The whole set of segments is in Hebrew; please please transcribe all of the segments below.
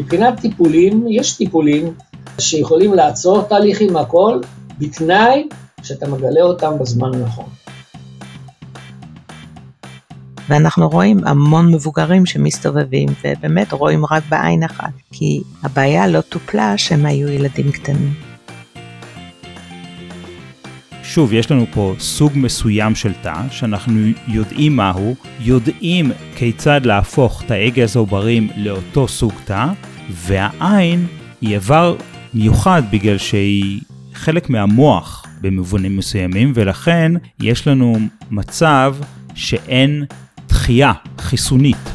מבחינת טיפולים, יש טיפולים שיכולים לעצור תהליכים הכל, בתנאי שאתה מגלה אותם בזמן הנכון. ואנחנו רואים המון מבוגרים שמסתובבים, ובאמת רואים רק בעין אחת, כי הבעיה לא טופלה שהם היו ילדים קטנים. שוב, יש לנו פה סוג מסוים של תא, שאנחנו יודעים מהו, יודעים כיצד להפוך תאי גזע עוברים לאותו סוג תא, והעין היא איבר מיוחד בגלל שהיא חלק מהמוח במובנים מסוימים, ולכן יש לנו מצב שאין דחייה חיסונית.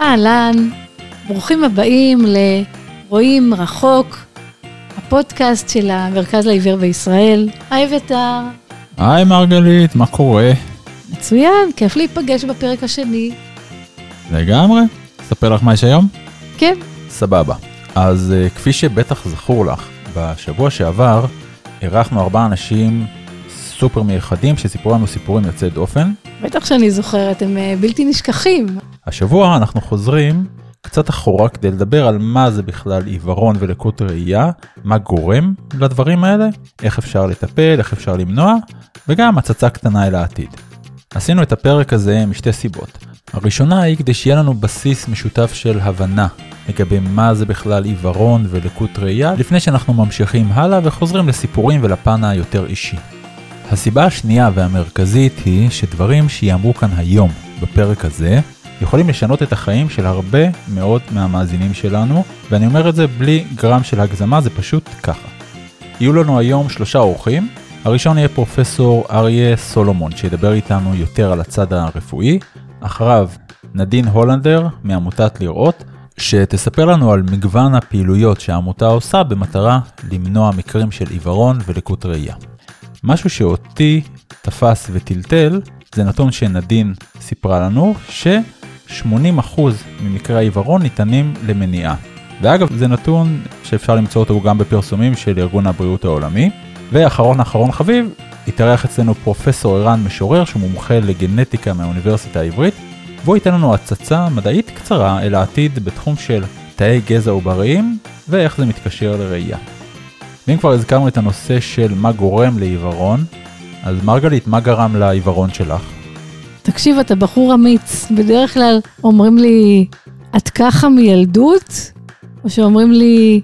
אהלן, ברוכים הבאים לרואים רחוק, הפודקאסט של המרכז לעיוור בישראל. היי אביתר. היי מרגלית, מה קורה? מצוין, כיף להיפגש בפרק השני. לגמרי. אספר לך מה יש היום? כן. סבבה. אז uh, כפי שבטח זכור לך, בשבוע שעבר אירחנו ארבעה אנשים סופר מיוחדים שסיפרו לנו סיפורים יוצאי דופן. בטח שאני זוכרת, הם uh, בלתי נשכחים. השבוע אנחנו חוזרים קצת אחורה כדי לדבר על מה זה בכלל עיוורון ולקות ראייה, מה גורם לדברים האלה, איך אפשר לטפל, איך אפשר למנוע, וגם הצצה קטנה אל העתיד. עשינו את הפרק הזה משתי סיבות. הראשונה היא כדי שיהיה לנו בסיס משותף של הבנה לגבי מה זה בכלל עיוורון ולקות ראייה, לפני שאנחנו ממשיכים הלאה וחוזרים לסיפורים ולפן היותר אישי. הסיבה השנייה והמרכזית היא שדברים שיאמרו כאן היום בפרק הזה יכולים לשנות את החיים של הרבה מאוד מהמאזינים שלנו, ואני אומר את זה בלי גרם של הגזמה, זה פשוט ככה. יהיו לנו היום שלושה אורחים, הראשון יהיה פרופסור אריה סולומון, שידבר איתנו יותר על הצד הרפואי, אחריו נדין הולנדר מעמותת לראות, שתספר לנו על מגוון הפעילויות שהעמותה עושה במטרה למנוע מקרים של עיוורון ולקות ראייה. משהו שאותי תפס וטלטל, זה נתון שנדין סיפרה לנו, ש-80% ממקרי העיוורון ניתנים למניעה. ואגב, זה נתון שאפשר למצוא אותו גם בפרסומים של ארגון הבריאות העולמי. ואחרון אחרון חביב, התארח אצלנו פרופסור ערן משורר שהוא מומחה לגנטיקה מהאוניברסיטה העברית, והוא ייתן לנו הצצה מדעית קצרה אל העתיד בתחום של תאי גזע עובריים ואיך זה מתקשר לראייה. ואם כבר הזכרנו את הנושא של מה גורם לעיוורון, אז מרגלית, מה גרם לעיוורון שלך? תקשיב, אתה בחור אמיץ. בדרך כלל אומרים לי, את ככה מילדות? או שאומרים לי,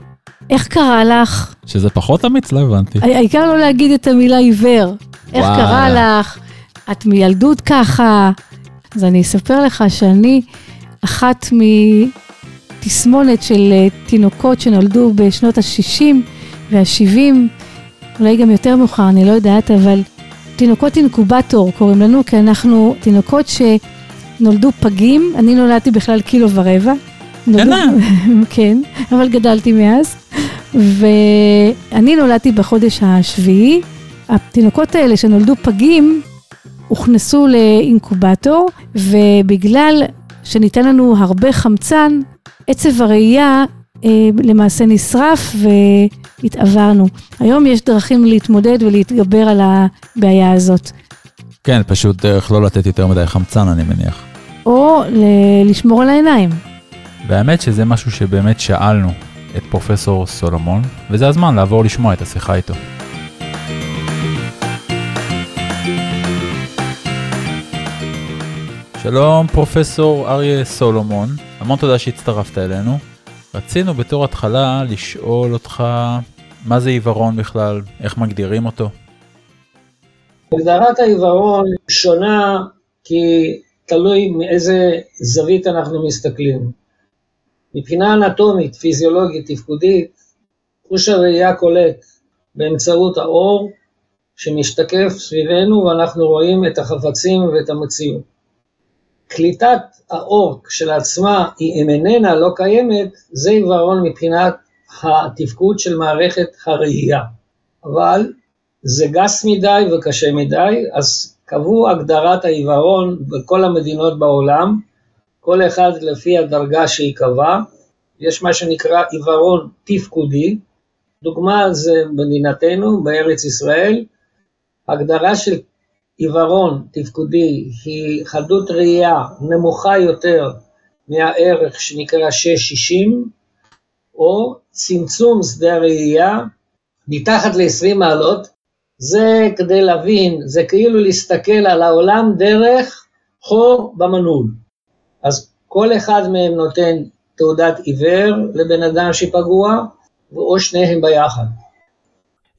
איך קרה לך? שזה פחות אמיץ? לא הבנתי. העיקר לא להגיד את המילה עיוור. איך וואי. קרה לך? את מילדות ככה? אז אני אספר לך שאני אחת מתסמונת של אה, תינוקות שנולדו בשנות ה-60 וה-70, אולי גם יותר מאוחר, אני לא יודעת, אבל תינוקות אינקובטור קוראים לנו, כי אנחנו תינוקות שנולדו פגים, אני נולדתי בכלל קילו ורבע. קטנה. כן, אבל גדלתי מאז. ואני נולדתי בחודש השביעי. התינוקות האלה שנולדו פגים, הוכנסו לאינקובטור, ובגלל שניתן לנו הרבה חמצן, עצב הראייה למעשה נשרף והתעברנו. היום יש דרכים להתמודד ולהתגבר על הבעיה הזאת. כן, פשוט דרך לא לתת יותר מדי חמצן, אני מניח. או ל- לשמור על העיניים. והאמת שזה משהו שבאמת שאלנו את פרופסור סולומון, וזה הזמן לעבור לשמוע את השיחה איתו. שלום פרופסור אריה סולומון, המון תודה שהצטרפת אלינו. רצינו בתור התחלה לשאול אותך מה זה עיוורון בכלל, איך מגדירים אותו? הגדרת העיוורון שונה כי תלוי מאיזה זווית אנחנו מסתכלים. מבחינה אנטומית, פיזיולוגית, תפקודית, חוש הראייה קולט באמצעות האור שמשתקף סביבנו ואנחנו רואים את החפצים ואת המציאות. קליטת האור כשלעצמה, אם איננה לא קיימת, זה עיוורון מבחינת התפקוד של מערכת הראייה. אבל זה גס מדי וקשה מדי, אז קבעו הגדרת העיוורון בכל המדינות בעולם, כל אחד לפי הדרגה שייקבע. יש מה שנקרא עיוורון תפקודי, דוגמה זה מדינתנו, בארץ ישראל, הגדרה של עיוורון תפקודי היא חדות ראייה נמוכה יותר מהערך שנקרא 660, או צמצום שדה הראייה מתחת ל-20 מעלות, זה כדי להבין, זה כאילו להסתכל על העולם דרך חור במנעול. אז כל אחד מהם נותן תעודת עיוור לבן אדם שפגוע, או שניהם ביחד.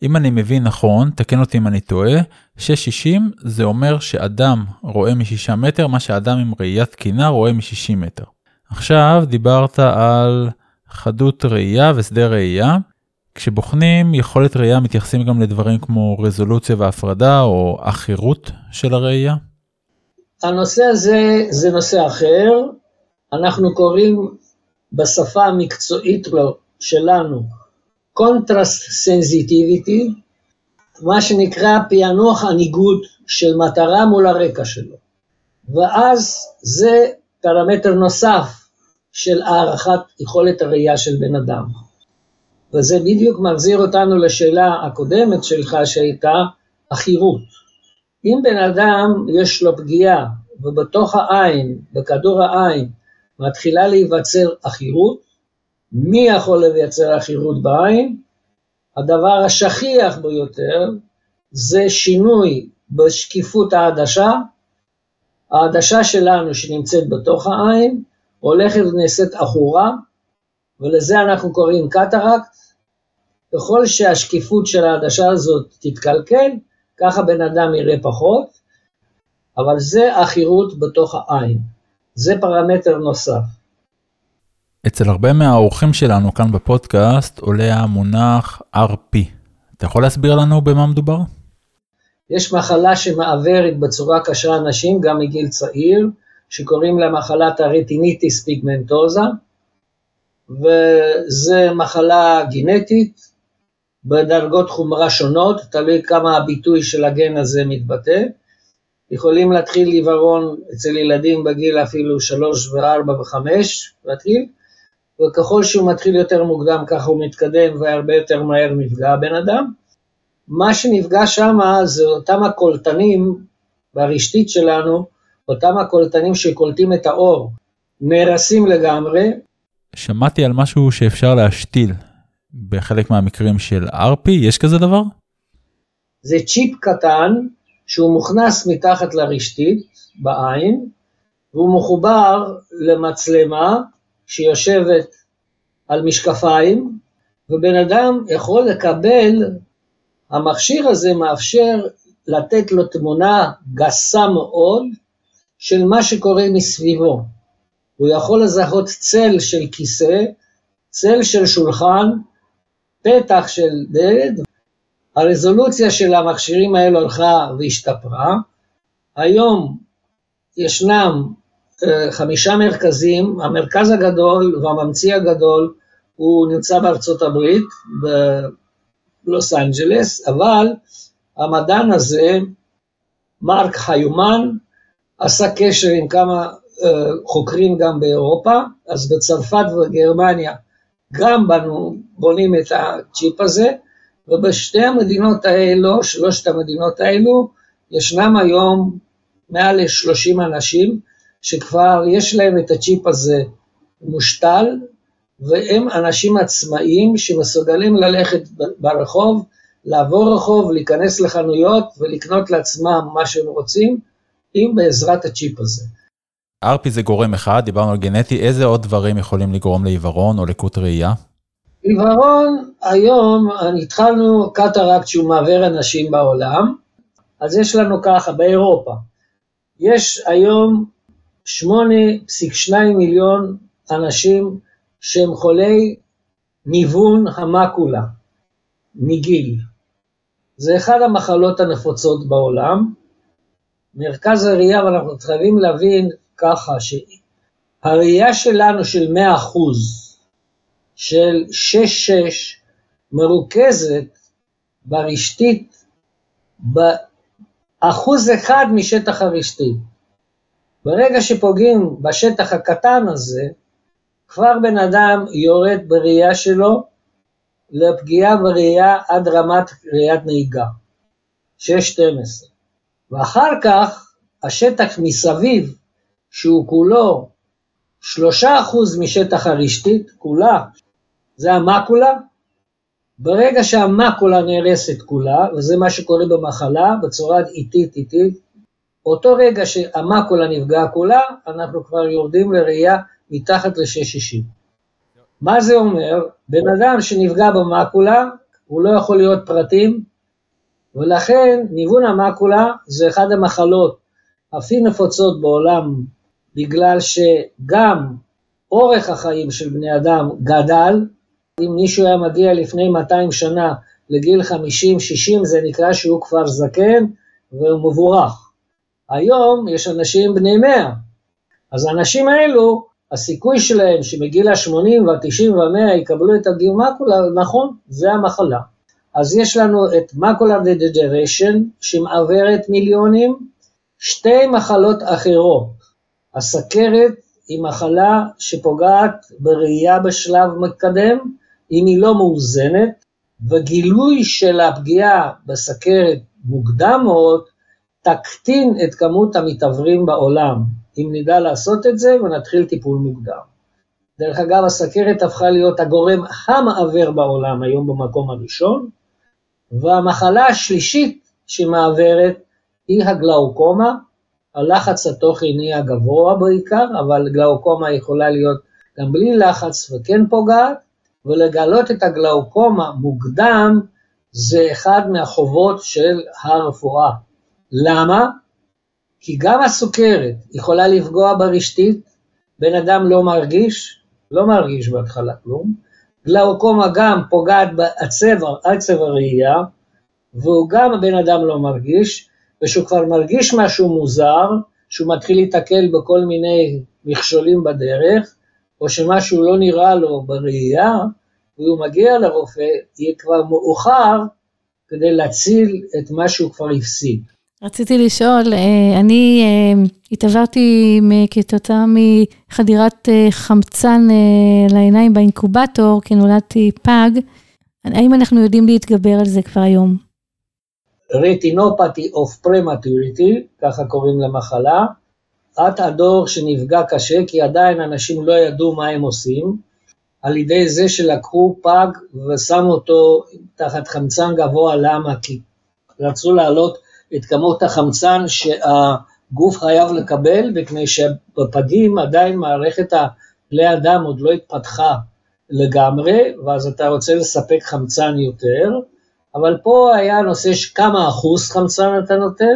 אם אני מבין נכון, תקן אותי אם אני טועה, 660 זה אומר שאדם רואה מ-6 מטר מה שאדם עם ראייה תקינה רואה מ-60 מטר. עכשיו דיברת על חדות ראייה ושדה ראייה. כשבוחנים יכולת ראייה מתייחסים גם לדברים כמו רזולוציה והפרדה או עכירות של הראייה? הנושא הזה זה נושא אחר, אנחנו קוראים בשפה המקצועית שלנו contrast sensitivity, מה שנקרא פענוח הניגוד של מטרה מול הרקע שלו. ואז זה פרמטר נוסף של הערכת יכולת הראייה של בן אדם. וזה בדיוק מחזיר אותנו לשאלה הקודמת שלך שהייתה החירות. אם בן אדם יש לו פגיעה ובתוך העין, בכדור העין, מתחילה להיווצר החירות, מי יכול לייצר החירות בעין? הדבר השכיח ביותר זה שינוי בשקיפות העדשה. העדשה שלנו שנמצאת בתוך העין הולכת ונעשית עכורה, ולזה אנחנו קוראים קטרקט. ככל שהשקיפות של העדשה הזאת תתקלקל, ככה בן אדם יראה פחות, אבל זה החירות בתוך העין. זה פרמטר נוסף. אצל הרבה מהאורחים שלנו כאן בפודקאסט עולה המונח RP. אתה יכול להסביר לנו במה מדובר? יש מחלה שמעוורת בצורה קשה אנשים, גם מגיל צעיר, שקוראים לה מחלת הרטיניטיס פיגמנטוזה, וזו מחלה גנטית בדרגות חומרה שונות, תלוי כמה הביטוי של הגן הזה מתבטא. יכולים להתחיל עיוורון אצל ילדים בגיל אפילו שלוש וארבע וחמש, להתחיל, וככל שהוא מתחיל יותר מוקדם ככה הוא מתקדם והרבה יותר מהר נפגע הבן אדם. מה שנפגע שם זה אותם הקולטנים ברשתית שלנו, אותם הקולטנים שקולטים את האור, נהרסים לגמרי. שמעתי על משהו שאפשר להשתיל בחלק מהמקרים של RP, יש כזה דבר? זה צ'יפ קטן שהוא מוכנס מתחת לרשתית בעין, והוא מחובר למצלמה שיושבת על משקפיים, ובן אדם יכול לקבל, המכשיר הזה מאפשר לתת לו תמונה גסה מאוד של מה שקורה מסביבו. הוא יכול לזהות צל של כיסא, צל של שולחן, פתח של דלת, הרזולוציה של המכשירים האלו הלכה והשתפרה. היום ישנם חמישה מרכזים, המרכז הגדול והממציא הגדול הוא נמצא בארצות הברית, בלוס אנג'לס, אבל המדען הזה, מרק היומן, עשה קשר עם כמה uh, חוקרים גם באירופה, אז בצרפת ובגרמניה גם בנו, בונים את הצ'יפ הזה, ובשתי המדינות האלו, שלושת המדינות האלו, ישנם היום מעל ל-30 אנשים שכבר יש להם את הצ'יפ הזה מושתל, והם אנשים עצמאיים שמסוגלים ללכת ברחוב, לעבור רחוב, להיכנס לחנויות ולקנות לעצמם מה שהם רוצים, אם בעזרת הצ'יפ הזה. ארפי זה גורם אחד, דיברנו על גנטי, איזה עוד דברים יכולים לגרום לעיוורון או לקות ראייה? עיוורון, היום התחלנו קטרקט שהוא מעוור אנשים בעולם, אז יש לנו ככה, באירופה, יש היום 8.2 מיליון אנשים שהם חולי ניוון המקולה מגיל. זה אחת המחלות הנפוצות בעולם. מרכז הראייה, ואנחנו חייבים להבין ככה, שהראייה שלנו של 100% של 6-6 מרוכזת ברשתית באחוז אחד משטח הרשתית. ברגע שפוגעים בשטח הקטן הזה, כבר בן אדם יורד בראייה שלו, לפגיעה בראייה עד רמת ראיית נהיגה, 6-12. ואחר כך השטח מסביב, שהוא כולו 3% משטח הרשתית, כולה, זה המקולה, ברגע שהמקולה נהרסת כולה, וזה מה שקורה במחלה, בצורה איטית איטית, אותו רגע שהמקולה נפגעה כולה, אנחנו כבר יורדים לראייה מתחת ל-660. מה זה אומר? בן אדם שנפגע במקולה, הוא לא יכול להיות פרטים, ולכן ניוון המקולה זה אחד המחלות הכי נפוצות בעולם, בגלל שגם אורך החיים של בני אדם גדל, אם מישהו היה מגיע לפני 200 שנה לגיל 50-60 זה נקרא שהוא כבר זקן והוא מבורך. היום יש אנשים בני 100, אז האנשים האלו, הסיכוי שלהם שמגיל ה-80 וה-90 וה-100 יקבלו את הגיאומקולה, נכון, זה המחלה. אז יש לנו את מקולר degeneration שמעברת מיליונים, שתי מחלות אחרות. הסכרת היא מחלה שפוגעת בראייה בשלב מתקדם, אם היא לא מאוזנת, וגילוי של הפגיעה בסכרת מוקדם מאוד, תקטין את כמות המתעוורים בעולם, אם נדע לעשות את זה ונתחיל טיפול מוקדם. דרך אגב, הסכרת הפכה להיות הגורם המעוור בעולם היום במקום הראשון, והמחלה השלישית שמעוורת היא הגלאוקומה, הלחץ התוך-עיני הגבוה בעיקר, אבל גלאוקומה יכולה להיות גם בלי לחץ וכן פוגעת, ולגלות את הגלאוקומה מוקדם זה אחד מהחובות של הרפואה. למה? כי גם הסוכרת יכולה לפגוע ברשתית, בן אדם לא מרגיש, לא מרגיש בהתחלה כלום, גלאוקומה גם פוגעת בעצב, עצב הראייה, והוא גם הבן אדם לא מרגיש, ושהוא כבר מרגיש משהו מוזר, שהוא מתחיל להתקל בכל מיני מכשולים בדרך, או שמשהו לא נראה לו בראייה, והוא מגיע לרופא, יהיה כבר מאוחר כדי להציל את מה שהוא כבר הפסיד. רציתי לשאול, אה, אני אה, התעברתי כתוצאה מחדירת אה, חמצן לעיניים באינקובטור, כי נולדתי פג. האם אנחנו יודעים להתגבר על זה כבר היום? Retinopathy of Prematurity, ככה קוראים למחלה. את הדור שנפגע קשה, כי עדיין אנשים לא ידעו מה הם עושים, על ידי זה שלקחו פג ושמו אותו תחת חמצן גבוה, למה? כי רצו להעלות את כמות החמצן שהגוף חייב לקבל, מפני שבפגים עדיין מערכת כלי הדם עוד לא התפתחה לגמרי, ואז אתה רוצה לספק חמצן יותר, אבל פה היה נושא שכמה אחוז חמצן אתה נותן,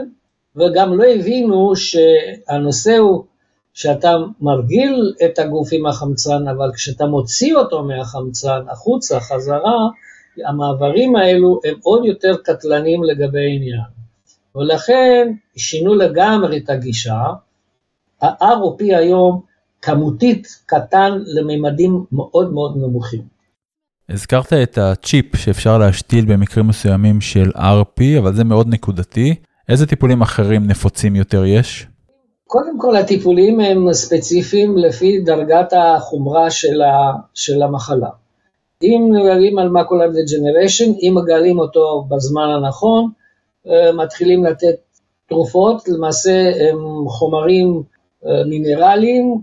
וגם לא הבינו שהנושא הוא שאתה מרגיל את הגוף עם החמצן, אבל כשאתה מוציא אותו מהחמצן החוצה, חזרה, המעברים האלו הם עוד יותר קטלניים לגבי עניין. ולכן שינו לגמרי את הגישה. ה-ROP היום כמותית קטן לממדים מאוד מאוד נמוכים. הזכרת את הצ'יפ שאפשר להשתיל במקרים מסוימים של RP, אבל זה מאוד נקודתי. איזה טיפולים אחרים נפוצים יותר יש? קודם כל הטיפולים הם ספציפיים לפי דרגת החומרה של, ה, של המחלה. אם מגלים על מקולר דג'נריישן, אם מגלים אותו בזמן הנכון, מתחילים לתת תרופות, למעשה הם חומרים אה, מינרליים,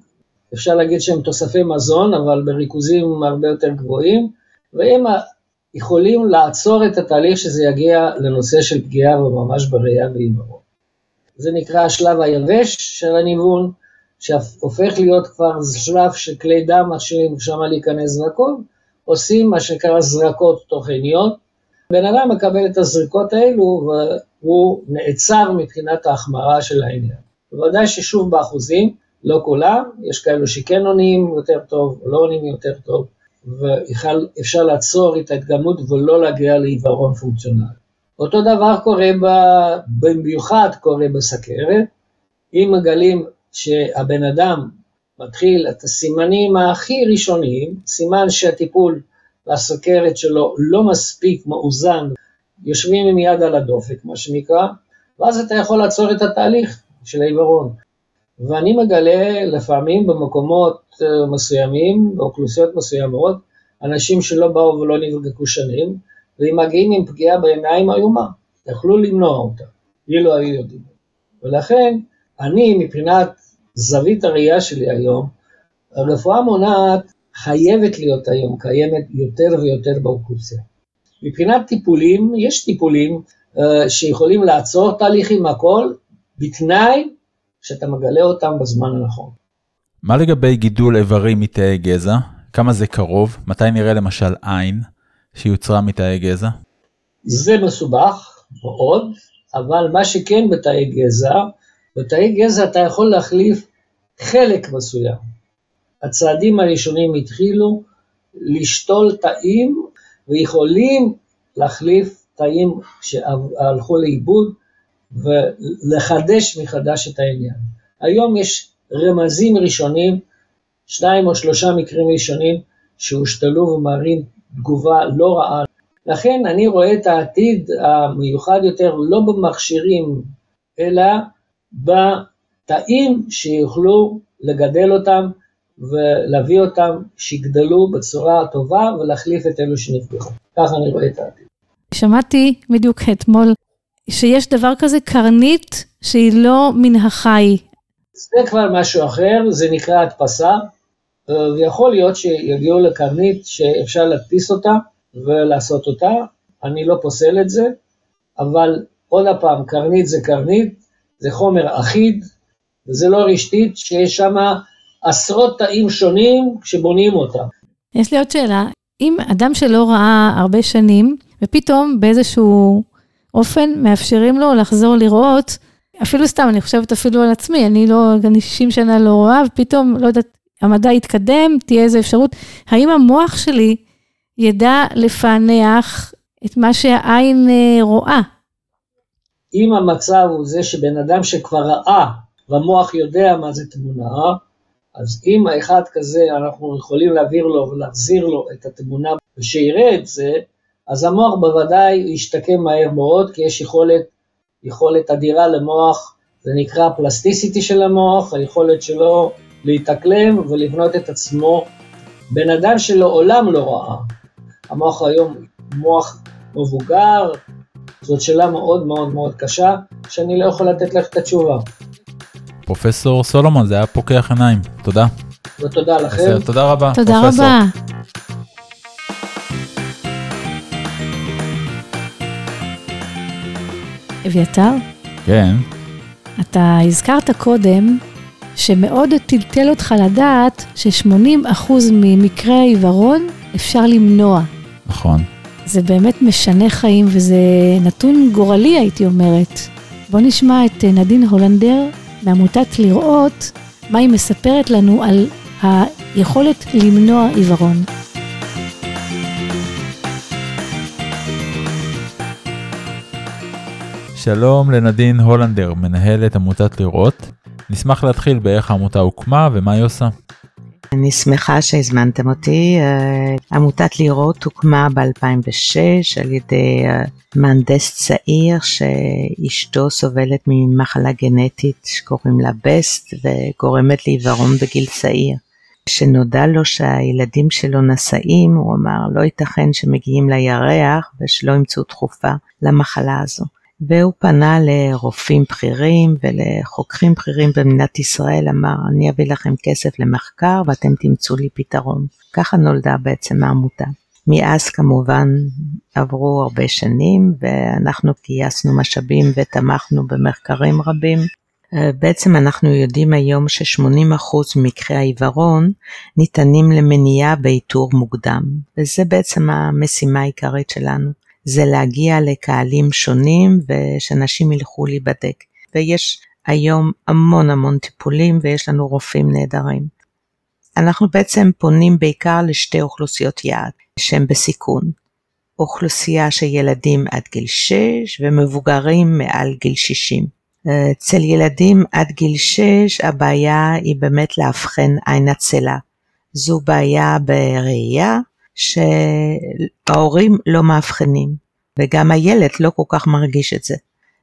אפשר להגיד שהם תוספי מזון, אבל בריכוזים הרבה יותר גבוהים, והם יכולים לעצור את התהליך שזה יגיע לנושא של פגיעה וממש בראייה ועיוורון. זה נקרא השלב היבש של הניוון, שהופך להיות כבר שלב של כלי דם, מתחילים שם להיכנס זרקות, עושים מה שנקרא זרקות תוכניות. בן אדם מקבל את הזריקות האלו והוא נעצר מבחינת ההחמרה של העניין. בוודאי ששוב באחוזים, לא כולם, יש כאלו שכן עונים יותר טוב, לא עונים יותר טוב, ואפשר לעצור את ההתגמות ולא להגיע לעיוורון פונקציונלי. אותו דבר קורה, ב, במיוחד קורה בסכרת, אם מגלים שהבן אדם מתחיל את הסימנים הכי ראשוניים, סימן שהטיפול בסכרת שלו לא מספיק מאוזן, יושבים עם יד על הדופק, מה שנקרא, ואז אתה יכול לעצור את התהליך של העיוורון. ואני מגלה לפעמים במקומות אה, מסוימים, באוכלוסיות מסוימות, אנשים שלא באו ולא נבדקו שנים, ואם מגיעים עם פגיעה בעיניים איומה, יכלו למנוע אותה, אילו היו יודעים. ולכן, אני מבחינת זווית הראייה שלי היום, הרפואה מונעת חייבת להיות היום קיימת יותר ויותר באוכלוסייה. מבחינת טיפולים, יש טיפולים uh, שיכולים לעצור תהליכים הכל, בתנאי שאתה מגלה אותם בזמן הנכון. מה לגבי גידול איברים מתאי גזע? כמה זה קרוב? מתי נראה למשל עין שיוצרה מתאי גזע? זה מסובך מאוד, אבל מה שכן בתאי גזע, בתאי גזע אתה יכול להחליף חלק מסוים. הצעדים הראשונים התחילו לשתול תאים ויכולים להחליף תאים שהלכו לאיבוד ולחדש מחדש את העניין. היום יש רמזים ראשונים, שניים או שלושה מקרים ראשונים שהושתלו ומראים תגובה לא רעה. לכן אני רואה את העתיד המיוחד יותר לא במכשירים, אלא בתאים שיוכלו לגדל אותם ולהביא אותם שיגדלו בצורה טובה ולהחליף את אלו שנפגעו. ככה אני רואה את העתיד. שמעתי בדיוק אתמול שיש דבר כזה קרנית שהיא לא מן החי. זה כבר משהו אחר, זה נקרא הדפסה, ויכול להיות שיגיעו לקרנית שאפשר להדפיס אותה ולעשות אותה, אני לא פוסל את זה, אבל עוד פעם, קרנית זה קרנית, זה חומר אחיד, וזה לא רשתית שיש שם עשרות תאים שונים כשבונים אותם. יש לי עוד שאלה, אם אדם שלא ראה הרבה שנים, ופתאום באיזשהו אופן מאפשרים לו לחזור לראות, אפילו סתם, אני חושבת אפילו על עצמי, אני לא, אני 60 שנה לא רואה, ופתאום, לא יודעת, המדע יתקדם, תהיה איזו אפשרות, האם המוח שלי ידע לפענח את מה שהעין אה, רואה? אם המצב הוא זה שבן אדם שכבר ראה, והמוח יודע מה זה תמונה, אז אם האחד כזה, אנחנו יכולים להעביר לו ולהחזיר לו את התמונה ושיראה את זה, אז המוח בוודאי ישתקם מהר מאוד, כי יש יכולת, יכולת אדירה למוח, זה נקרא פלסטיסיטי של המוח, היכולת שלו להתאקלם ולבנות את עצמו. בן אדם שלעולם לא ראה, המוח היום מוח מבוגר, זאת שאלה מאוד מאוד מאוד קשה, שאני לא יכול לתת לך את התשובה. פרופסור סולומון, זה היה פוקח עיניים, תודה. ותודה לכם. בסדר, תודה רבה, תודה פרופסור. רבה. אביתר, כן, אתה הזכרת קודם שמאוד טלטל אותך לדעת ש-80% ממקרי העיוורון אפשר למנוע. נכון. זה באמת משנה חיים וזה נתון גורלי הייתי אומרת. בוא נשמע את אה, נדין הולנדר מעמותת לראות, מה היא מספרת לנו על היכולת למנוע עיוורון. שלום לנדין הולנדר, מנהלת עמותת לראות. נשמח להתחיל באיך העמותה הוקמה ומה היא עושה. אני שמחה שהזמנתם אותי. אה, עמותת לראות הוקמה ב-2006 על ידי אה, מהנדס צעיר שאשתו סובלת ממחלה גנטית שקוראים לה בסט וגורמת לעיוורון בגיל צעיר. כשנודע לו שהילדים שלו נשאים, הוא אמר לא ייתכן שמגיעים לירח ושלא ימצאו תרופה למחלה הזו. והוא פנה לרופאים בכירים ולחוקרים בכירים במדינת ישראל, אמר, אני אביא לכם כסף למחקר ואתם תמצאו לי פתרון. ככה נולדה בעצם העמותה. מאז כמובן עברו הרבה שנים ואנחנו גייסנו משאבים ותמכנו במחקרים רבים. אה, בעצם אנחנו יודעים היום ש-80% ממקרי העיוורון ניתנים למניעה באיתור מוקדם, וזה בעצם המשימה העיקרית שלנו. זה להגיע לקהלים שונים ושאנשים ילכו להיבדק. ויש היום המון המון טיפולים ויש לנו רופאים נהדרים. אנחנו בעצם פונים בעיקר לשתי אוכלוסיות יעד שהן בסיכון. אוכלוסייה של ילדים עד גיל 6 ומבוגרים מעל גיל 60. אצל ילדים עד גיל 6 הבעיה היא באמת לאבחן עין עצלה. זו בעיה בראייה שההורים לא מאבחנים, וגם הילד לא כל כך מרגיש את זה.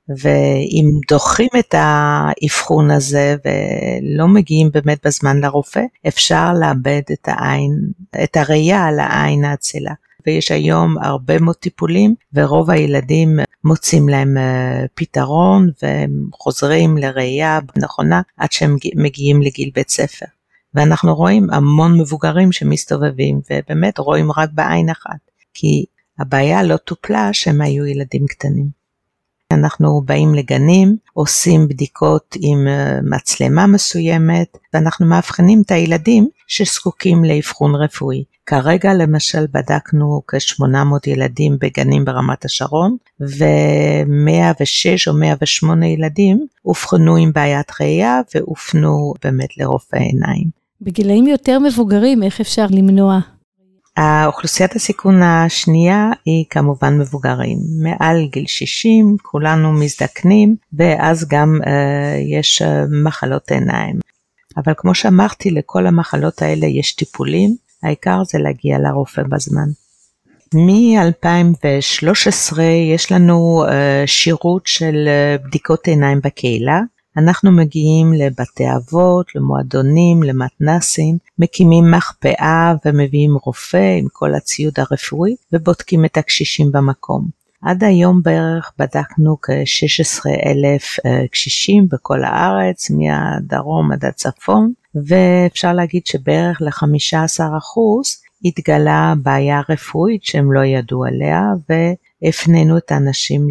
ואם דוחים את האבחון הזה ולא מגיעים באמת בזמן לרופא, אפשר לאבד את העין, את הראייה על העין האצילה. ויש היום הרבה מאוד טיפולים, ורוב הילדים מוצאים להם אה, פתרון והם חוזרים לראייה נכונה עד שהם מגיעים לגיל בית ספר. ואנחנו רואים המון מבוגרים שמסתובבים ובאמת רואים רק בעין אחת, כי הבעיה לא טופלה שהם היו ילדים קטנים. אנחנו באים לגנים, עושים בדיקות עם אה, מצלמה מסוימת, ואנחנו מאבחנים את הילדים שזקוקים לאבחון רפואי. כרגע למשל בדקנו כ-800 ילדים בגנים ברמת השרון, ו-106 או 108 ילדים אובחנו עם בעיית ראייה והופנו באמת לרופא עיניים. בגילאים יותר מבוגרים, איך אפשר למנוע האוכלוסיית הסיכון השנייה היא כמובן מבוגרים, מעל גיל 60 כולנו מזדקנים ואז גם uh, יש uh, מחלות עיניים. אבל כמו שאמרתי לכל המחלות האלה יש טיפולים, העיקר זה להגיע לרופא בזמן. מ-2013 יש לנו uh, שירות של uh, בדיקות עיניים בקהילה, אנחנו מגיעים לבתי אבות, למועדונים, למתנסים, מקימים מחפאה ומביאים רופא עם כל הציוד הרפואי ובודקים את הקשישים במקום. עד היום בערך בדקנו כ-16 אלף אה, קשישים בכל הארץ, מהדרום עד הצפון, ואפשר להגיד שבערך ל-15% התגלה בעיה רפואית שהם לא ידעו עליה, הפנינו את האנשים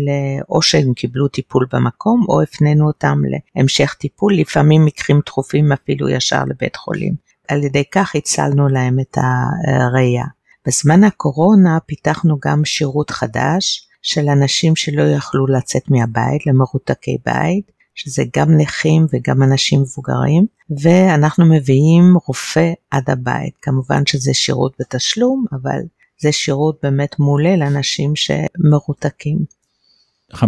או שהם קיבלו טיפול במקום או הפנינו אותם להמשך טיפול, לפעמים מקרים דחופים אפילו ישר לבית חולים. על ידי כך הצלנו להם את הראייה. בזמן הקורונה פיתחנו גם שירות חדש של אנשים שלא יכלו לצאת מהבית, למרותקי בית, שזה גם נכים וגם אנשים מבוגרים, ואנחנו מביאים רופא עד הבית. כמובן שזה שירות בתשלום, אבל זה שירות באמת מעולה לאנשים שמרותקים. 15%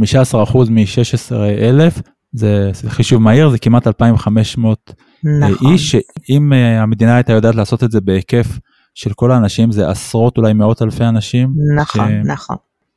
מ-16,000 זה, זה חישוב מהיר זה כמעט 2,500 אה, נכון. איש שאם אה, המדינה הייתה יודעת לעשות את זה בהיקף של כל האנשים זה עשרות אולי מאות אלפי אנשים. נכון ש... נכון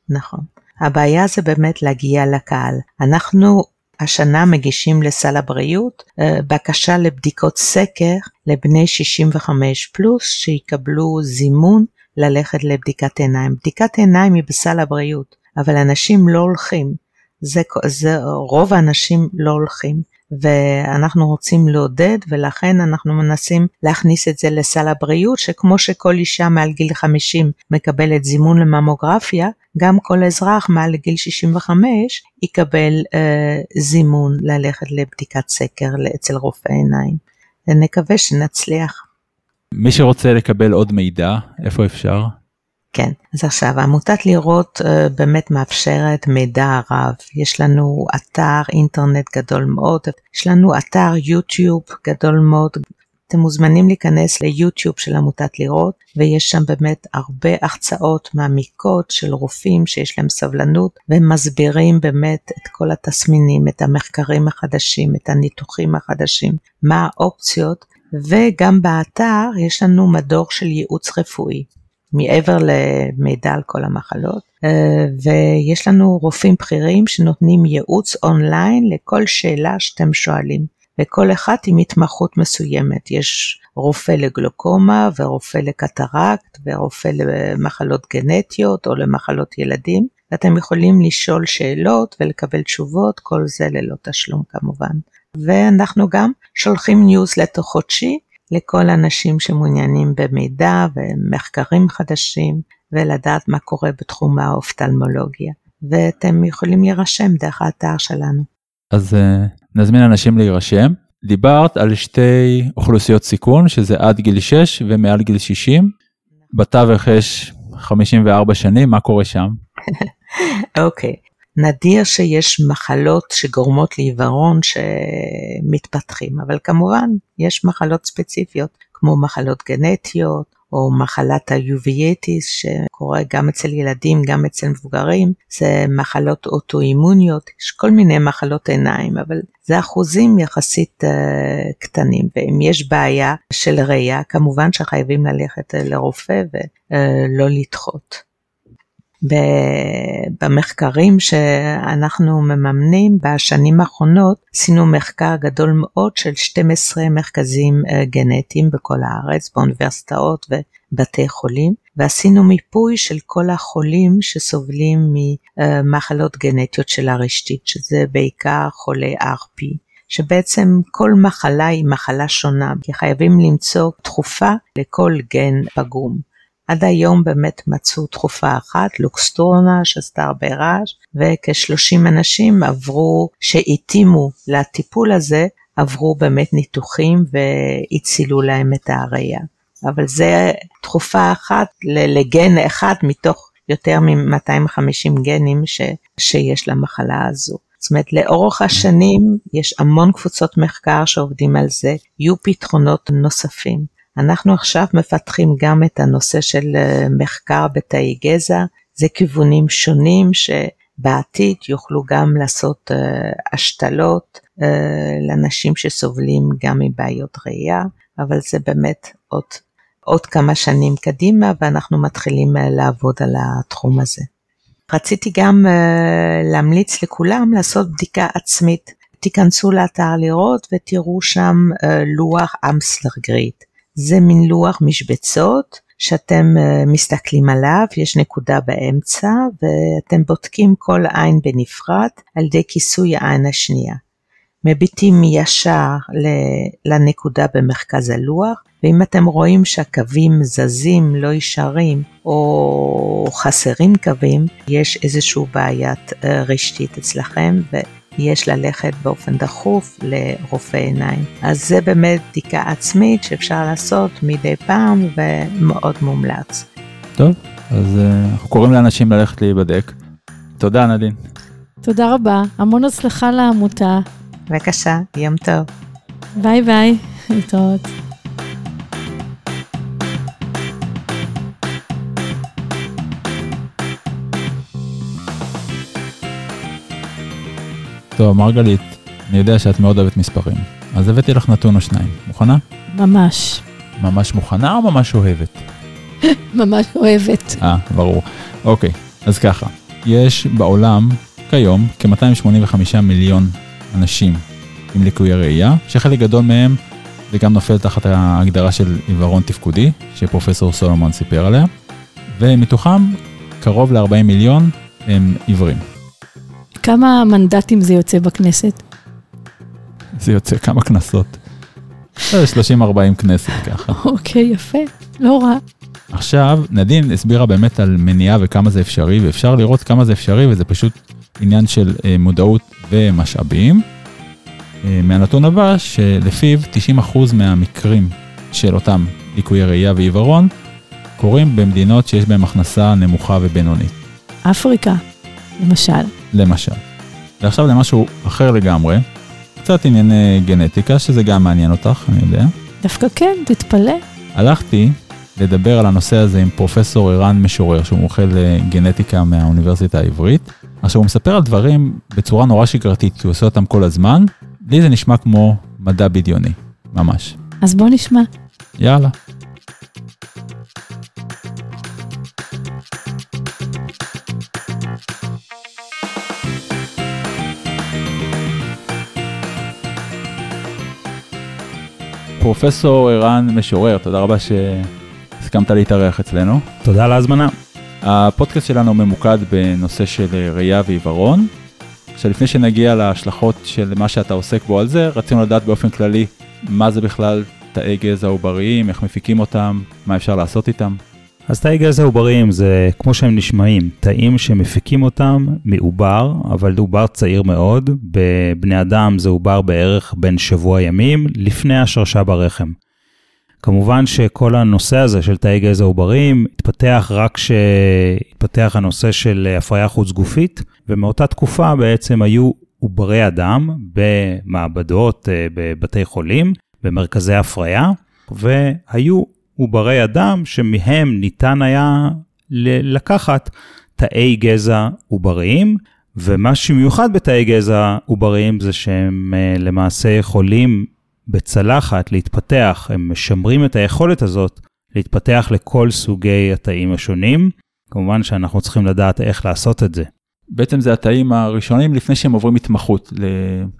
נכון הבעיה זה באמת להגיע לקהל אנחנו השנה מגישים לסל הבריאות אה, בקשה לבדיקות סקר לבני 65 פלוס שיקבלו זימון ללכת לבדיקת עיניים. בדיקת עיניים היא בסל הבריאות, אבל אנשים לא הולכים. זה, זה, רוב האנשים לא הולכים, ואנחנו רוצים לעודד, ולכן אנחנו מנסים להכניס את זה לסל הבריאות, שכמו שכל אישה מעל גיל 50 מקבלת זימון לממוגרפיה, גם כל אזרח מעל גיל 65 יקבל אה, זימון ללכת לבדיקת סקר אצל רופא עיניים. ונקווה שנצליח. מי שרוצה לקבל עוד מידע, איפה אפשר? כן, אז עכשיו עמותת לראות uh, באמת מאפשרת מידע רב. יש לנו אתר אינטרנט גדול מאוד, יש לנו אתר יוטיוב גדול מאוד. אתם מוזמנים להיכנס ליוטיוב של עמותת לראות, ויש שם באמת הרבה החצאות מעמיקות של רופאים שיש להם סבלנות, והם מסבירים באמת את כל התסמינים, את המחקרים החדשים, את הניתוחים החדשים, מה האופציות, וגם באתר יש לנו מדור של ייעוץ רפואי, מעבר למידע על כל המחלות, אה, ויש לנו רופאים בכירים שנותנים ייעוץ אונליין לכל שאלה שאתם שואלים, וכל אחד עם התמחות מסוימת, יש רופא לגלוקומה ורופא לקטרקט ורופא למחלות גנטיות או למחלות ילדים, ואתם יכולים לשאול שאלות ולקבל תשובות, כל זה ללא תשלום כמובן. ואנחנו גם שולחים ניוזלטר חודשי לכל האנשים שמעוניינים במידע ומחקרים חדשים ולדעת מה קורה בתחום האופטלמולוגיה. ואתם יכולים להירשם דרך האתר שלנו. אז אה, נזמין אנשים להירשם. דיברת על שתי אוכלוסיות סיכון, שזה עד גיל 6 ומעל גיל 60. בתווך יש 54 שנים, מה קורה שם? אוקיי, okay. נדיר שיש מחלות שגורמות לעיוורון שמתפתחים, אבל כמובן יש מחלות ספציפיות כמו מחלות גנטיות או מחלת ה uveitis שקורה גם אצל ילדים גם אצל מבוגרים, זה מחלות אוטואימוניות, יש כל מיני מחלות עיניים, אבל זה אחוזים יחסית אה, קטנים, ואם יש בעיה של ראייה, כמובן שחייבים ללכת לרופא ולא לדחות. במחקרים שאנחנו מממנים בשנים האחרונות, עשינו מחקר גדול מאוד של 12 מרכזים גנטיים בכל הארץ, באוניברסיטאות ובתי חולים, ועשינו מיפוי של כל החולים שסובלים ממחלות גנטיות של הרשתית, שזה בעיקר חולי RP. שבעצם כל מחלה היא מחלה שונה, כי חייבים למצוא תרופה לכל גן פגום. עד היום באמת מצאו תרופה אחת, לוקסטורנה, שעשתה הרבה רעש, וכ-30 אנשים עברו, שהתאימו לטיפול הזה, עברו באמת ניתוחים והצילו להם את הראייה. אבל זה תרופה אחת לגן אחד מתוך יותר מ-250 גנים ש, שיש למחלה הזו. זאת אומרת, לאורך השנים יש המון קבוצות מחקר שעובדים על זה, יהיו פתרונות נוספים. אנחנו עכשיו מפתחים גם את הנושא של אה, מחקר בתאי גזע, זה כיוונים שונים שבעתיד יוכלו גם לעשות uh, השתלות uh, לאנשים שסובלים גם מבעיות ראייה, אבל זה באמת עוד, עוד כמה שנים קדימה ואנחנו מתחילים לעבוד על התחום הזה. רציתי גם להמליץ לכולם לעשות בדיקה עצמית. תיכנסו לאתר לראות ותראו שם לוח אמסלר גריד. זה מין לוח משבצות שאתם uh, מסתכלים עליו, יש נקודה באמצע ואתם בודקים כל עין בנפרד על ידי כיסוי העין השנייה. מביטים ישר לנקודה במרכז הלוח, ואם אתם רואים שהקווים זזים, לא ישרים, או חסרים קווים, יש איזושהי בעיית אה, רשתית אצלכם, ויש ללכת באופן דחוף לרופא עיניים. אז זה באמת בדיקה עצמית שאפשר לעשות מדי פעם, ומאוד מומלץ. טוב, אז אה, אנחנו קוראים לאנשים ללכת להיבדק. תודה, נדין. תודה רבה, המון הצלחה לעמותה. בבקשה, יום טוב. ביי ביי, להתראות. טוב, מרגלית, אני יודע שאת מאוד אוהבת מספרים, אז הבאתי לך נתון או שניים. מוכנה? ממש. ממש מוכנה או ממש אוהבת? ממש אוהבת. אה, ברור. אוקיי, אז ככה, יש בעולם כיום כ-285 מיליון אנשים עם ליקויי ראייה, שחלק גדול מהם זה גם נופל תחת ההגדרה של עיוורון תפקודי, שפרופסור סולומון סיפר עליה, ומתוכם קרוב ל-40 מיליון הם עיוורים. כמה מנדטים זה יוצא בכנסת? זה יוצא כמה כנסות. 30-40 כנסת ככה. אוקיי, יפה, לא רע. עכשיו, נדין הסבירה באמת על מניעה וכמה זה אפשרי, ואפשר לראות כמה זה אפשרי, וזה פשוט עניין של אה, מודעות ומשאבים. אה, מהנתון הבא, שלפיו 90% מהמקרים של אותם ליקויי ראייה ועיוורון, קורים במדינות שיש בהן הכנסה נמוכה ובינונית. אפריקה, למשל. למשל. ועכשיו למשהו אחר לגמרי, קצת ענייני גנטיקה, שזה גם מעניין אותך, אני יודע. דווקא כן, תתפלא. הלכתי לדבר על הנושא הזה עם פרופסור ערן משורר, שהוא מומחה לגנטיקה מהאוניברסיטה העברית. עכשיו, הוא מספר על דברים בצורה נורא שגרתית, כי הוא עושה אותם כל הזמן. לי זה נשמע כמו מדע בדיוני, ממש. אז בוא נשמע. יאללה. פרופסור ערן משורר, תודה רבה שהסכמת להתארח אצלנו. תודה על ההזמנה. הפודקאסט שלנו ממוקד בנושא של ראייה ועיוורון. עכשיו לפני שנגיע להשלכות של מה שאתה עוסק בו על זה, רצינו לדעת באופן כללי מה זה בכלל תאי גזע עובריים, איך מפיקים אותם, מה אפשר לעשות איתם. אז תאי גזע עובריים זה כמו שהם נשמעים, תאים שמפיקים אותם מעובר, אבל עובר צעיר מאוד, בבני אדם זה עובר בערך בין שבוע ימים לפני השרשה ברחם. כמובן שכל הנושא הזה של תאי גזע עובריים התפתח רק כשהתפתח הנושא של הפריה חוץ גופית, ומאותה תקופה בעצם היו עוברי אדם במעבדות, אה, בבתי חולים, במרכזי הפריה, והיו עוברי אדם שמהם ניתן היה לקחת תאי גזע עובריים, ומה שמיוחד בתאי גזע עובריים זה שהם אה, למעשה יכולים בצלחת להתפתח, הם משמרים את היכולת הזאת להתפתח לכל סוגי התאים השונים. כמובן שאנחנו צריכים לדעת איך לעשות את זה. בעצם זה התאים הראשונים לפני שהם עוברים התמחות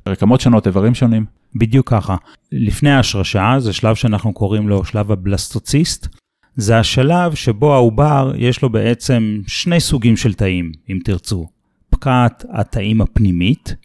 לרקמות שונות, איברים שונים. בדיוק ככה. לפני ההשרשה, זה שלב שאנחנו קוראים לו שלב הבלסטוציסט, זה השלב שבו העובר יש לו בעצם שני סוגים של תאים, אם תרצו. פקעת התאים הפנימית,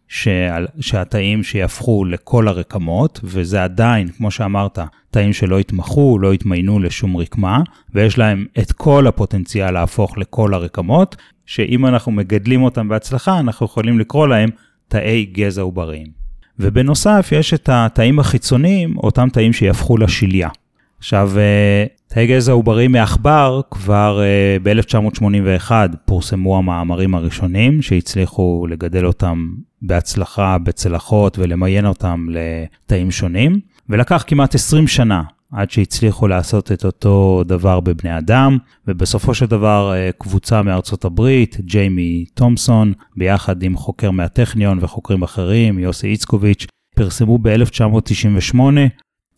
שהתאים שיהפכו לכל הרקמות, וזה עדיין, כמו שאמרת, תאים שלא התמחו, לא התמיינו לשום רקמה, ויש להם את כל הפוטנציאל להפוך לכל הרקמות, שאם אנחנו מגדלים אותם בהצלחה, אנחנו יכולים לקרוא להם תאי גזע עובריים. ובנוסף, יש את התאים החיצוניים, אותם תאים שיהפכו לשליה. עכשיו, אה, תאי גזע עובריים מעכבר, כבר uh, ב-1981 פורסמו המאמרים הראשונים שהצליחו לגדל אותם בהצלחה בצלחות ולמיין אותם לתאים שונים, ולקח כמעט 20 שנה עד שהצליחו לעשות את אותו דבר בבני אדם, ובסופו של דבר uh, קבוצה מארצות הברית, ג'יימי תומסון, ביחד עם חוקר מהטכניון וחוקרים אחרים, יוסי איצקוביץ', פרסמו ב-1998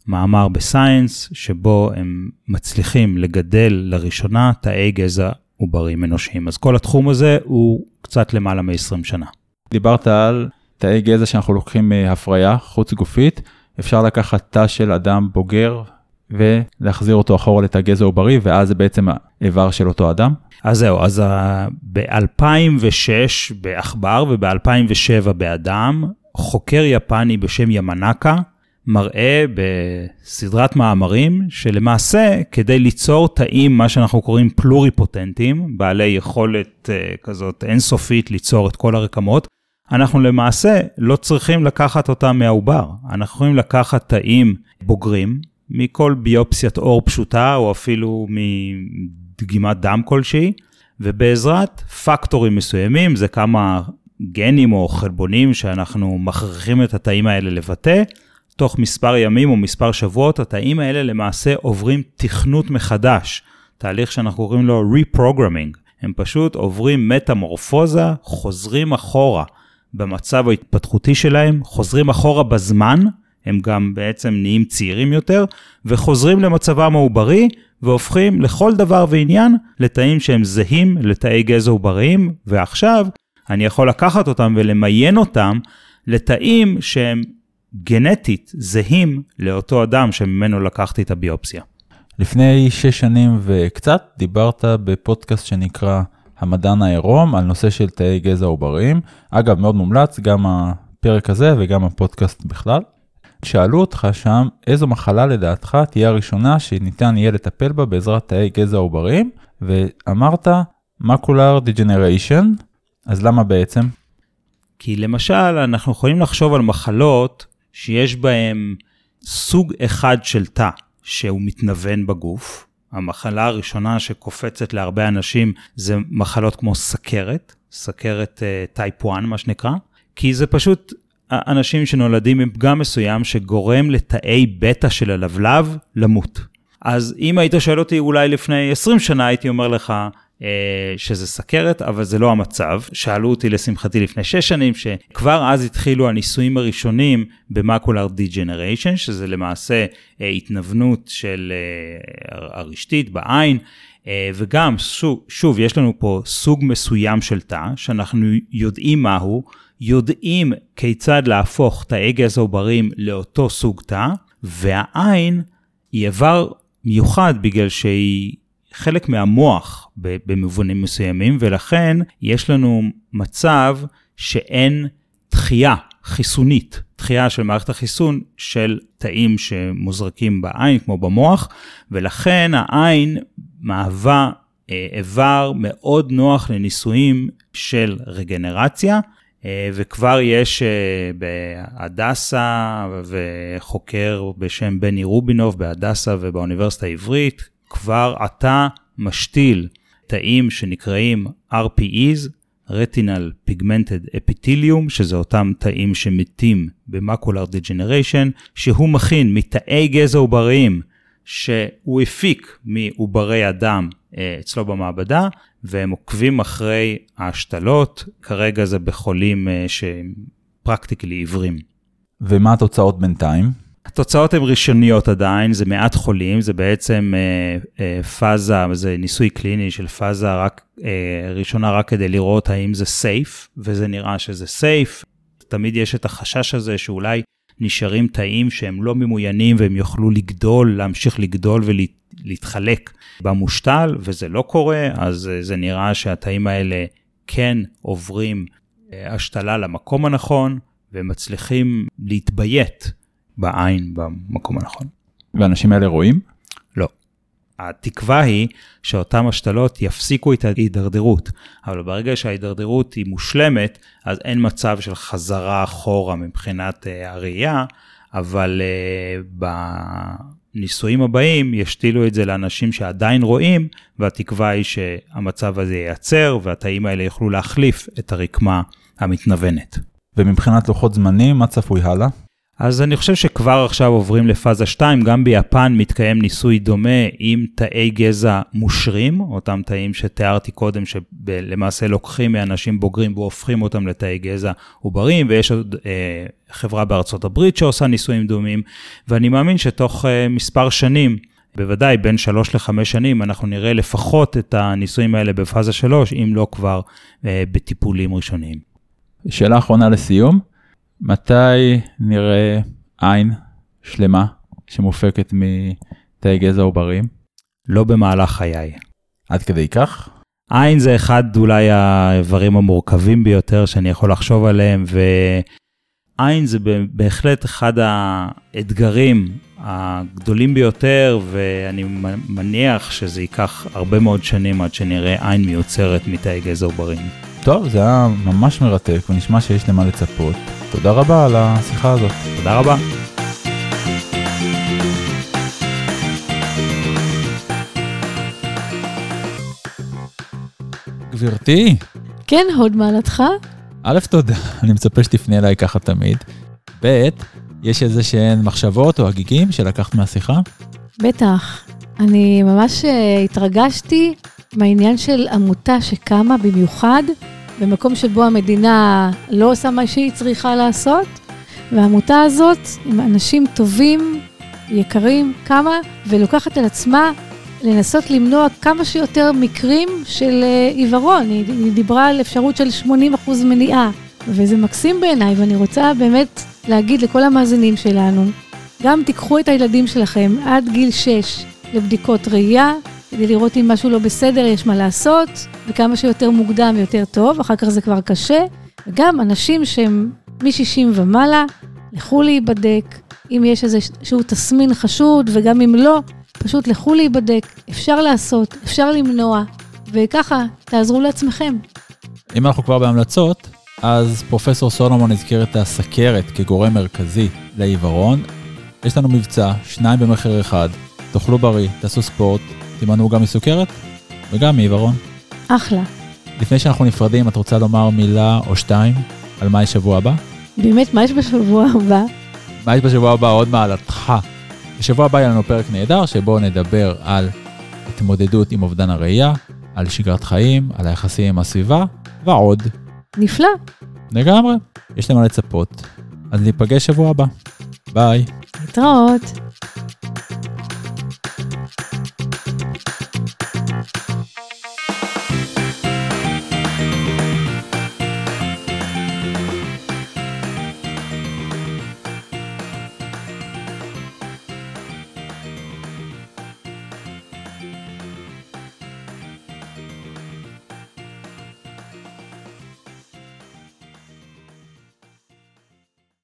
מאמר בסייאנס, שבו הם מצליחים לגדל לראשונה תאי גזע עוברים אנושיים. אז כל התחום הזה הוא קצת למעלה מ-20 שנה. דיברת על תאי גזע שאנחנו לוקחים מהפריה חוץ גופית, אפשר לקחת תא של אדם בוגר ולהחזיר אותו אחורה לתא גזע עוברי, ואז זה בעצם האיבר של אותו אדם? אז זהו, אז ב-2006 בעכבר וב-2007 באדם, חוקר יפני בשם ימנקה מראה בסדרת מאמרים שלמעשה כדי ליצור תאים, מה שאנחנו קוראים פלוריפוטנטים, בעלי יכולת uh, כזאת אינסופית ליצור את כל הרקמות, אנחנו למעשה לא צריכים לקחת אותם מהעובר, אנחנו יכולים לקחת תאים בוגרים מכל ביופסיית עור פשוטה או אפילו מדגימת דם כלשהי, ובעזרת פקטורים מסוימים, זה כמה גנים או חלבונים שאנחנו מכריחים את התאים האלה לבטא, תוך מספר ימים או מספר שבועות, התאים האלה למעשה עוברים תכנות מחדש, תהליך שאנחנו קוראים לו Reprogramming. הם פשוט עוברים מטמורפוזה, חוזרים אחורה במצב ההתפתחותי שלהם, חוזרים אחורה בזמן, הם גם בעצם נהיים צעירים יותר, וחוזרים למצבם העוברי, והופכים לכל דבר ועניין לתאים שהם זהים לתאי גזע עובריים, ועכשיו אני יכול לקחת אותם ולמיין אותם לתאים שהם גנטית זהים לאותו אדם שממנו לקחתי את הביופסיה. לפני שש שנים וקצת דיברת בפודקאסט שנקרא המדען העירום על נושא של תאי גזע עובריים. אגב, מאוד מומלץ, גם הפרק הזה וגם הפודקאסט בכלל. שאלו אותך שם איזו מחלה לדעתך תהיה הראשונה שניתן יהיה לטפל בה בעזרת תאי גזע עובריים, ואמרת macular degeneration, אז למה בעצם? כי למשל, אנחנו יכולים לחשוב על מחלות שיש בהם סוג אחד של תא שהוא מתנוון בגוף. המחלה הראשונה שקופצת להרבה אנשים זה מחלות כמו סכרת, סכרת type אה, 1 מה שנקרא, כי זה פשוט אנשים שנולדים עם פגם מסוים שגורם לתאי בטא של הלבלב למות. אז אם היית שואל אותי אולי לפני 20 שנה הייתי אומר לך אה, שזה סכרת, אבל זה לא המצב. שאלו אותי לשמחתי לפני 6 שנים, שכבר אז התחילו הניסויים הראשונים ב macular degeneration, שזה למעשה אה, התנוונות של אה, הרשתית בעין. וגם, שוב, שוב, יש לנו פה סוג מסוים של תא, שאנחנו יודעים מהו, יודעים כיצד להפוך תאי גזע עוברים לאותו סוג תא, והעין היא איבר מיוחד בגלל שהיא חלק מהמוח במובנים מסוימים, ולכן יש לנו מצב שאין דחייה חיסונית, דחייה של מערכת החיסון של תאים שמוזרקים בעין, כמו במוח, ולכן העין מהווה אה, איבר מאוד נוח לניסויים של רגנרציה. אה, וכבר יש אה, בהדסה וחוקר בשם בני רובינוב בהדסה ובאוניברסיטה העברית, כבר עתה משתיל תאים שנקראים RPEs, Retinal Pigmented Epithelium, שזה אותם תאים שמתים ב macular degeneration, שהוא מכין מתאי גזע עובריים שהוא הפיק מעוברי אדם אה, אצלו במעבדה, והם עוקבים אחרי ההשתלות, כרגע זה בחולים אה, שהם practically עיוורים. ומה התוצאות בינתיים? התוצאות הן ראשוניות עדיין, זה מעט חולים, זה בעצם אה, אה, פאזה, זה ניסוי קליני של פאזה רק, אה, ראשונה רק כדי לראות האם זה safe, וזה נראה שזה safe. תמיד יש את החשש הזה שאולי נשארים תאים שהם לא ממוינים והם יוכלו לגדול, להמשיך לגדול ולהתחלק במושתל, וזה לא קורה, אז אה, זה נראה שהתאים האלה כן עוברים אה, השתלה למקום הנכון, ומצליחים להתביית בעין במקום הנכון. והאנשים האלה רואים? התקווה היא שאותן השתלות יפסיקו את ההידרדרות, אבל ברגע שההידרדרות היא מושלמת, אז אין מצב של חזרה אחורה מבחינת uh, הראייה, אבל uh, בניסויים הבאים ישתילו את זה לאנשים שעדיין רואים, והתקווה היא שהמצב הזה ייעצר והתאים האלה יוכלו להחליף את הרקמה המתנוונת. ומבחינת לוחות זמנים, מה צפוי הלאה? אז אני חושב שכבר עכשיו עוברים לפאזה 2, גם ביפן מתקיים ניסוי דומה עם תאי גזע מושרים, אותם תאים שתיארתי קודם, שלמעשה לוקחים מאנשים בוגרים והופכים אותם לתאי גזע עוברים, ויש עוד אה, חברה בארצות הברית שעושה ניסויים דומים, ואני מאמין שתוך אה, מספר שנים, בוודאי בין 3 ל-5 שנים, אנחנו נראה לפחות את הניסויים האלה בפאזה 3, אם לא כבר אה, בטיפולים ראשוניים. שאלה אחרונה לסיום. מתי נראה עין שלמה שמופקת מתאי גזע עוברים? לא במהלך חיי. עד כדי כך? עין זה אחד אולי האיברים המורכבים ביותר שאני יכול לחשוב עליהם, ועין זה בהחלט אחד האתגרים הגדולים ביותר, ואני מניח שזה ייקח הרבה מאוד שנים עד שנראה עין מיוצרת מתאי גזע עוברים. טוב, זה היה ממש מרתק, ונשמע שיש למה לצפות. תודה רבה על השיחה הזאת. תודה רבה. גברתי. כן, הוד מעלתך. א', תודה, אני מצפה שתפנה אליי ככה תמיד. ב', יש איזה שהן מחשבות או הגיגים שלקחת מהשיחה? בטח. אני ממש אה, התרגשתי מהעניין של עמותה שקמה במיוחד במקום שבו המדינה לא עושה מה שהיא צריכה לעשות, והעמותה הזאת, עם אנשים טובים, יקרים, קמה, ולוקחת על עצמה לנסות למנוע כמה שיותר מקרים של אה, עיוורון. היא דיברה על אפשרות של 80% מניעה, וזה מקסים בעיניי, ואני רוצה באמת להגיד לכל המאזינים שלנו, גם תיקחו את הילדים שלכם עד גיל 6 לבדיקות ראייה, כדי לראות אם משהו לא בסדר, יש מה לעשות, וכמה שיותר מוקדם יותר טוב, אחר כך זה כבר קשה. וגם אנשים שהם מ-60 ומעלה, לכו להיבדק, אם יש איזשהו תסמין חשוד, וגם אם לא, פשוט לכו להיבדק, אפשר לעשות, אפשר למנוע, וככה תעזרו לעצמכם. אם אנחנו כבר בהמלצות, אז פרופסור סולומון הזכיר את הסכרת כגורם מרכזי לעיוורון. יש לנו מבצע, שניים במחיר אחד, תאכלו בריא, תעשו ספורט, תימנעו גם מסוכרת וגם מעיוורון. אחלה. לפני שאנחנו נפרדים, את רוצה לומר מילה או שתיים על מה יש שבוע הבא? באמת, מה יש בשבוע הבא? מה יש בשבוע הבא? עוד מעלתך. בשבוע הבא יהיה לנו פרק נהדר, שבו נדבר על התמודדות עם אובדן הראייה, על שגרת חיים, על היחסים עם הסביבה, ועוד. נפלא. לגמרי. יש למה לצפות. אז ניפגש שבוע הבא. ביי. להתראות.